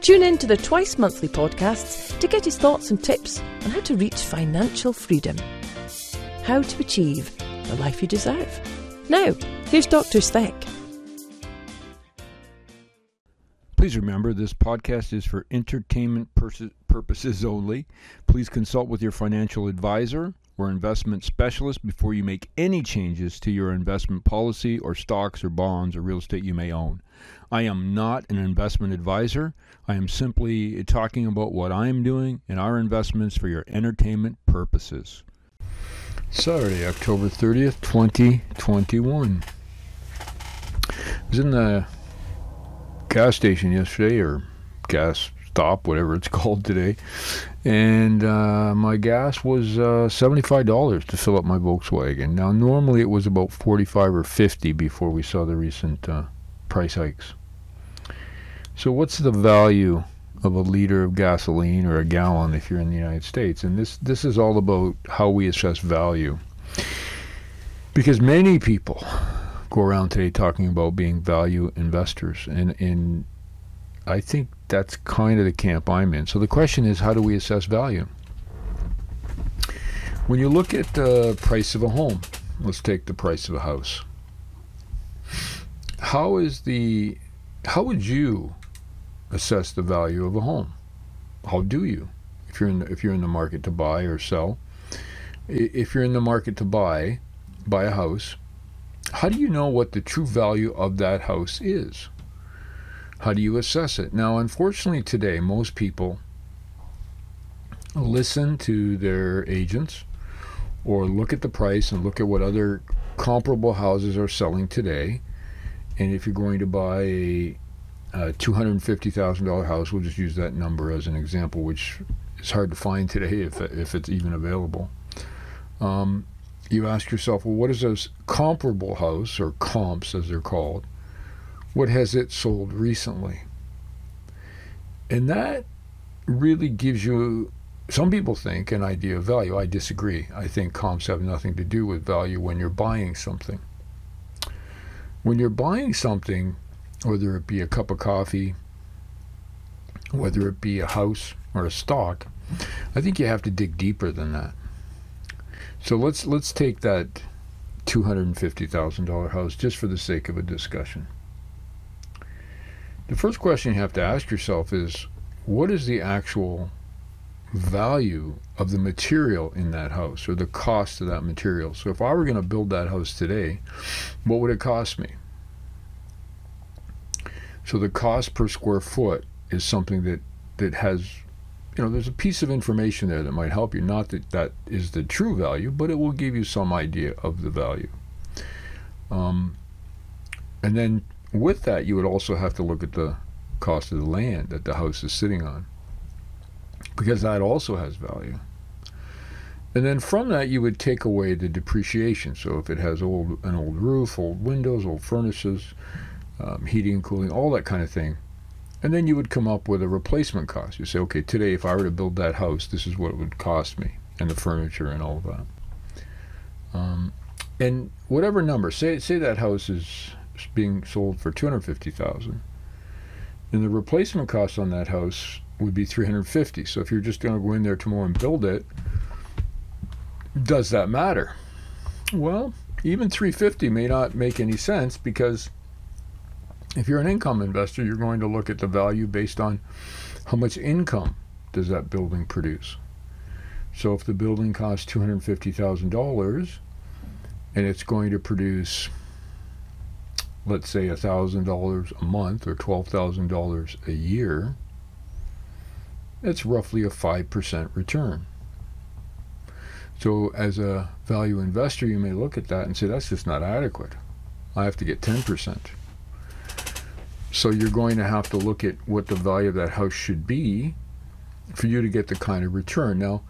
Tune in to the twice monthly podcasts to get his thoughts and tips on how to reach financial freedom. How to achieve the life you deserve. Now, here's Dr. Speck. Please remember this podcast is for entertainment purposes only. Please consult with your financial advisor or investment specialist before you make any changes to your investment policy or stocks or bonds or real estate you may own. I am not an investment advisor. I am simply talking about what I am doing and our investments for your entertainment purposes. Saturday, October 30th, 2021. I was in the gas station yesterday, or gas stop, whatever it's called today, and uh, my gas was uh, $75 to fill up my Volkswagen. Now, normally it was about 45 or 50 before we saw the recent uh, price hikes. So, what's the value of a liter of gasoline or a gallon if you're in the United States? And this this is all about how we assess value. Because many people go around today talking about being value investors, and and I think that's kind of the camp I'm in. So the question is, how do we assess value? When you look at the price of a home, let's take the price of a house. How is the how would you assess the value of a home. How do you? If you're in the, if you're in the market to buy or sell, if you're in the market to buy, buy a house, how do you know what the true value of that house is? How do you assess it? Now, unfortunately, today most people listen to their agents or look at the price and look at what other comparable houses are selling today. And if you're going to buy a a $250,000 house, we'll just use that number as an example, which is hard to find today if, if it's even available. Um, you ask yourself, well, what is a comparable house, or comps as they're called? What has it sold recently? And that really gives you, some people think, an idea of value. I disagree. I think comps have nothing to do with value when you're buying something. When you're buying something, whether it be a cup of coffee, whether it be a house or a stock, I think you have to dig deeper than that. So let's let's take that two hundred and fifty thousand dollar house just for the sake of a discussion. The first question you have to ask yourself is what is the actual value of the material in that house or the cost of that material? So if I were going to build that house today, what would it cost me? So the cost per square foot is something that, that has, you know, there's a piece of information there that might help you. Not that that is the true value, but it will give you some idea of the value. Um, and then with that, you would also have to look at the cost of the land that the house is sitting on, because that also has value. And then from that, you would take away the depreciation. So if it has old an old roof, old windows, old furnaces, um, heating, cooling, all that kind of thing. And then you would come up with a replacement cost. You say, okay, today if I were to build that house, this is what it would cost me, and the furniture and all of that. Um, and whatever number, say say that house is being sold for two hundred fifty thousand, then the replacement cost on that house would be three hundred fifty. So if you're just going to go in there tomorrow and build it, does that matter? Well, even three fifty may not make any sense because if you're an income investor, you're going to look at the value based on how much income does that building produce. So if the building costs $250,000 and it's going to produce, let's say, $1,000 a month or $12,000 a year, that's roughly a 5% return. So as a value investor, you may look at that and say, that's just not adequate. I have to get 10%. So you're going to have to look at what the value of that house should be for you to get the kind of return. Now,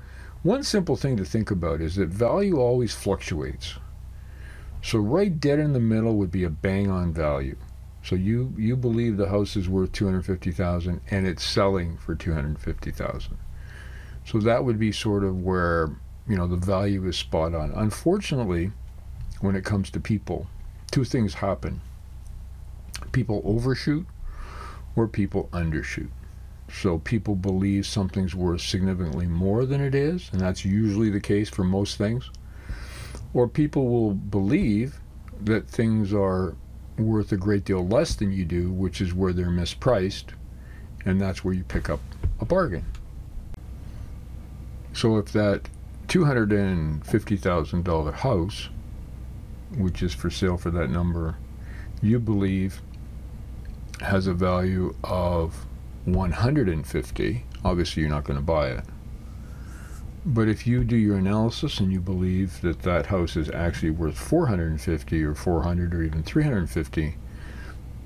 One simple thing to think about is that value always fluctuates. So right dead in the middle would be a bang on value. So you you believe the house is worth 250,000 and it's selling for 250,000. So that would be sort of where, you know, the value is spot on. Unfortunately, when it comes to people, two things happen. People overshoot or people undershoot. So people believe something's worth significantly more than it is, and that's usually the case for most things. Or people will believe that things are worth a great deal less than you do, which is where they're mispriced, and that's where you pick up a bargain. So if that $250,000 house, which is for sale for that number, you believe has a value of 150, obviously you're not going to buy it. But if you do your analysis and you believe that that house is actually worth 450 or 400 or even 350,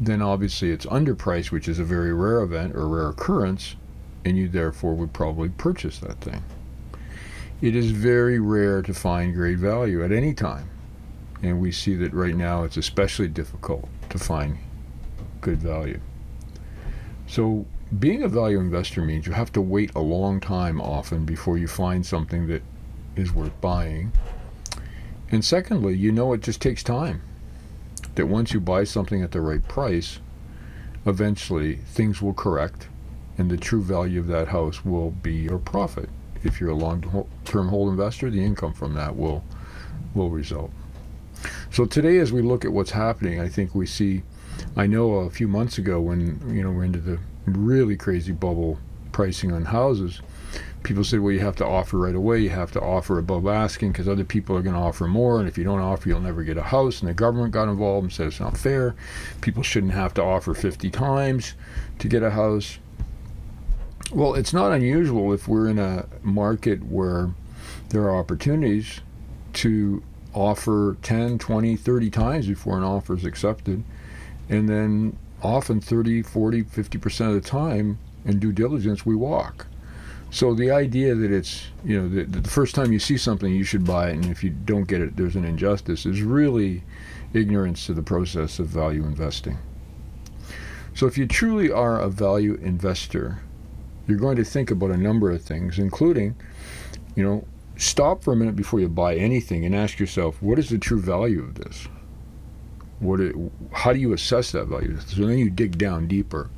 then obviously it's underpriced, which is a very rare event or rare occurrence, and you therefore would probably purchase that thing. It is very rare to find great value at any time, and we see that right now it's especially difficult to find good value. So being a value investor means you have to wait a long time often before you find something that is worth buying. And secondly, you know it just takes time. That once you buy something at the right price, eventually things will correct and the true value of that house will be your profit. If you're a long-term hold investor, the income from that will will result. So today as we look at what's happening, I think we see I know a few months ago when you know we're into the really crazy bubble pricing on houses, people said, well, you have to offer right away. You have to offer above asking because other people are going to offer more. And if you don't offer, you'll never get a house. And the government got involved and said it's not fair. People shouldn't have to offer 50 times to get a house. Well, it's not unusual if we're in a market where there are opportunities to offer 10, 20, 30 times before an offer is accepted. And then often 30, 40, 50% of the time in due diligence, we walk. So the idea that it's, you know, the, the first time you see something, you should buy it, and if you don't get it, there's an injustice, is really ignorance to the process of value investing. So if you truly are a value investor, you're going to think about a number of things, including, you know, stop for a minute before you buy anything and ask yourself, what is the true value of this? What it, how do you assess that value? So then you dig down deeper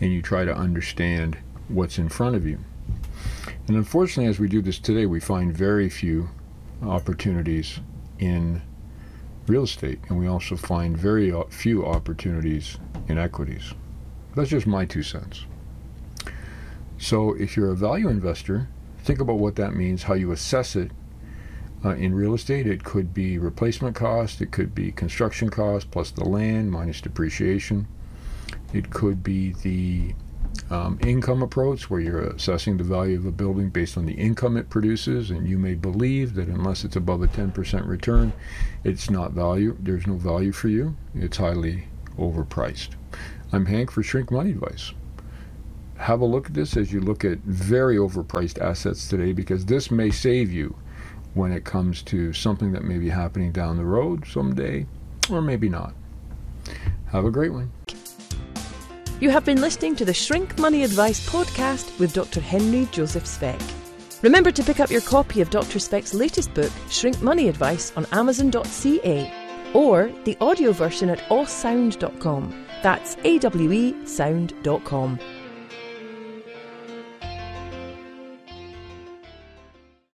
and you try to understand what's in front of you. And unfortunately, as we do this today, we find very few opportunities in real estate, and we also find very uh, few opportunities in equities. That's just my two cents. So, if you're a value investor, think about what that means, how you assess it, uh, in real estate, it could be replacement cost, it could be construction cost plus the land minus depreciation. It could be the um, income approach, where you're assessing the value of a building based on the income it produces, and you may believe that unless it's above a 10% return, it's not value. There's no value for you. It's highly overpriced. I'm Hank for Shrink Money Advice. Have a look at this as you look at very overpriced assets today, because this may save you when it comes to something that may be happening down the road someday, or maybe not. Have a great one. You have been listening to the Shrink Money Advice podcast with Dr. Henry Joseph Speck. Remember to pick up your copy of Dr. Speck's latest book, Shrink Money Advice, on Amazon.ca or the audio version at awesound.com. That's awesound.com.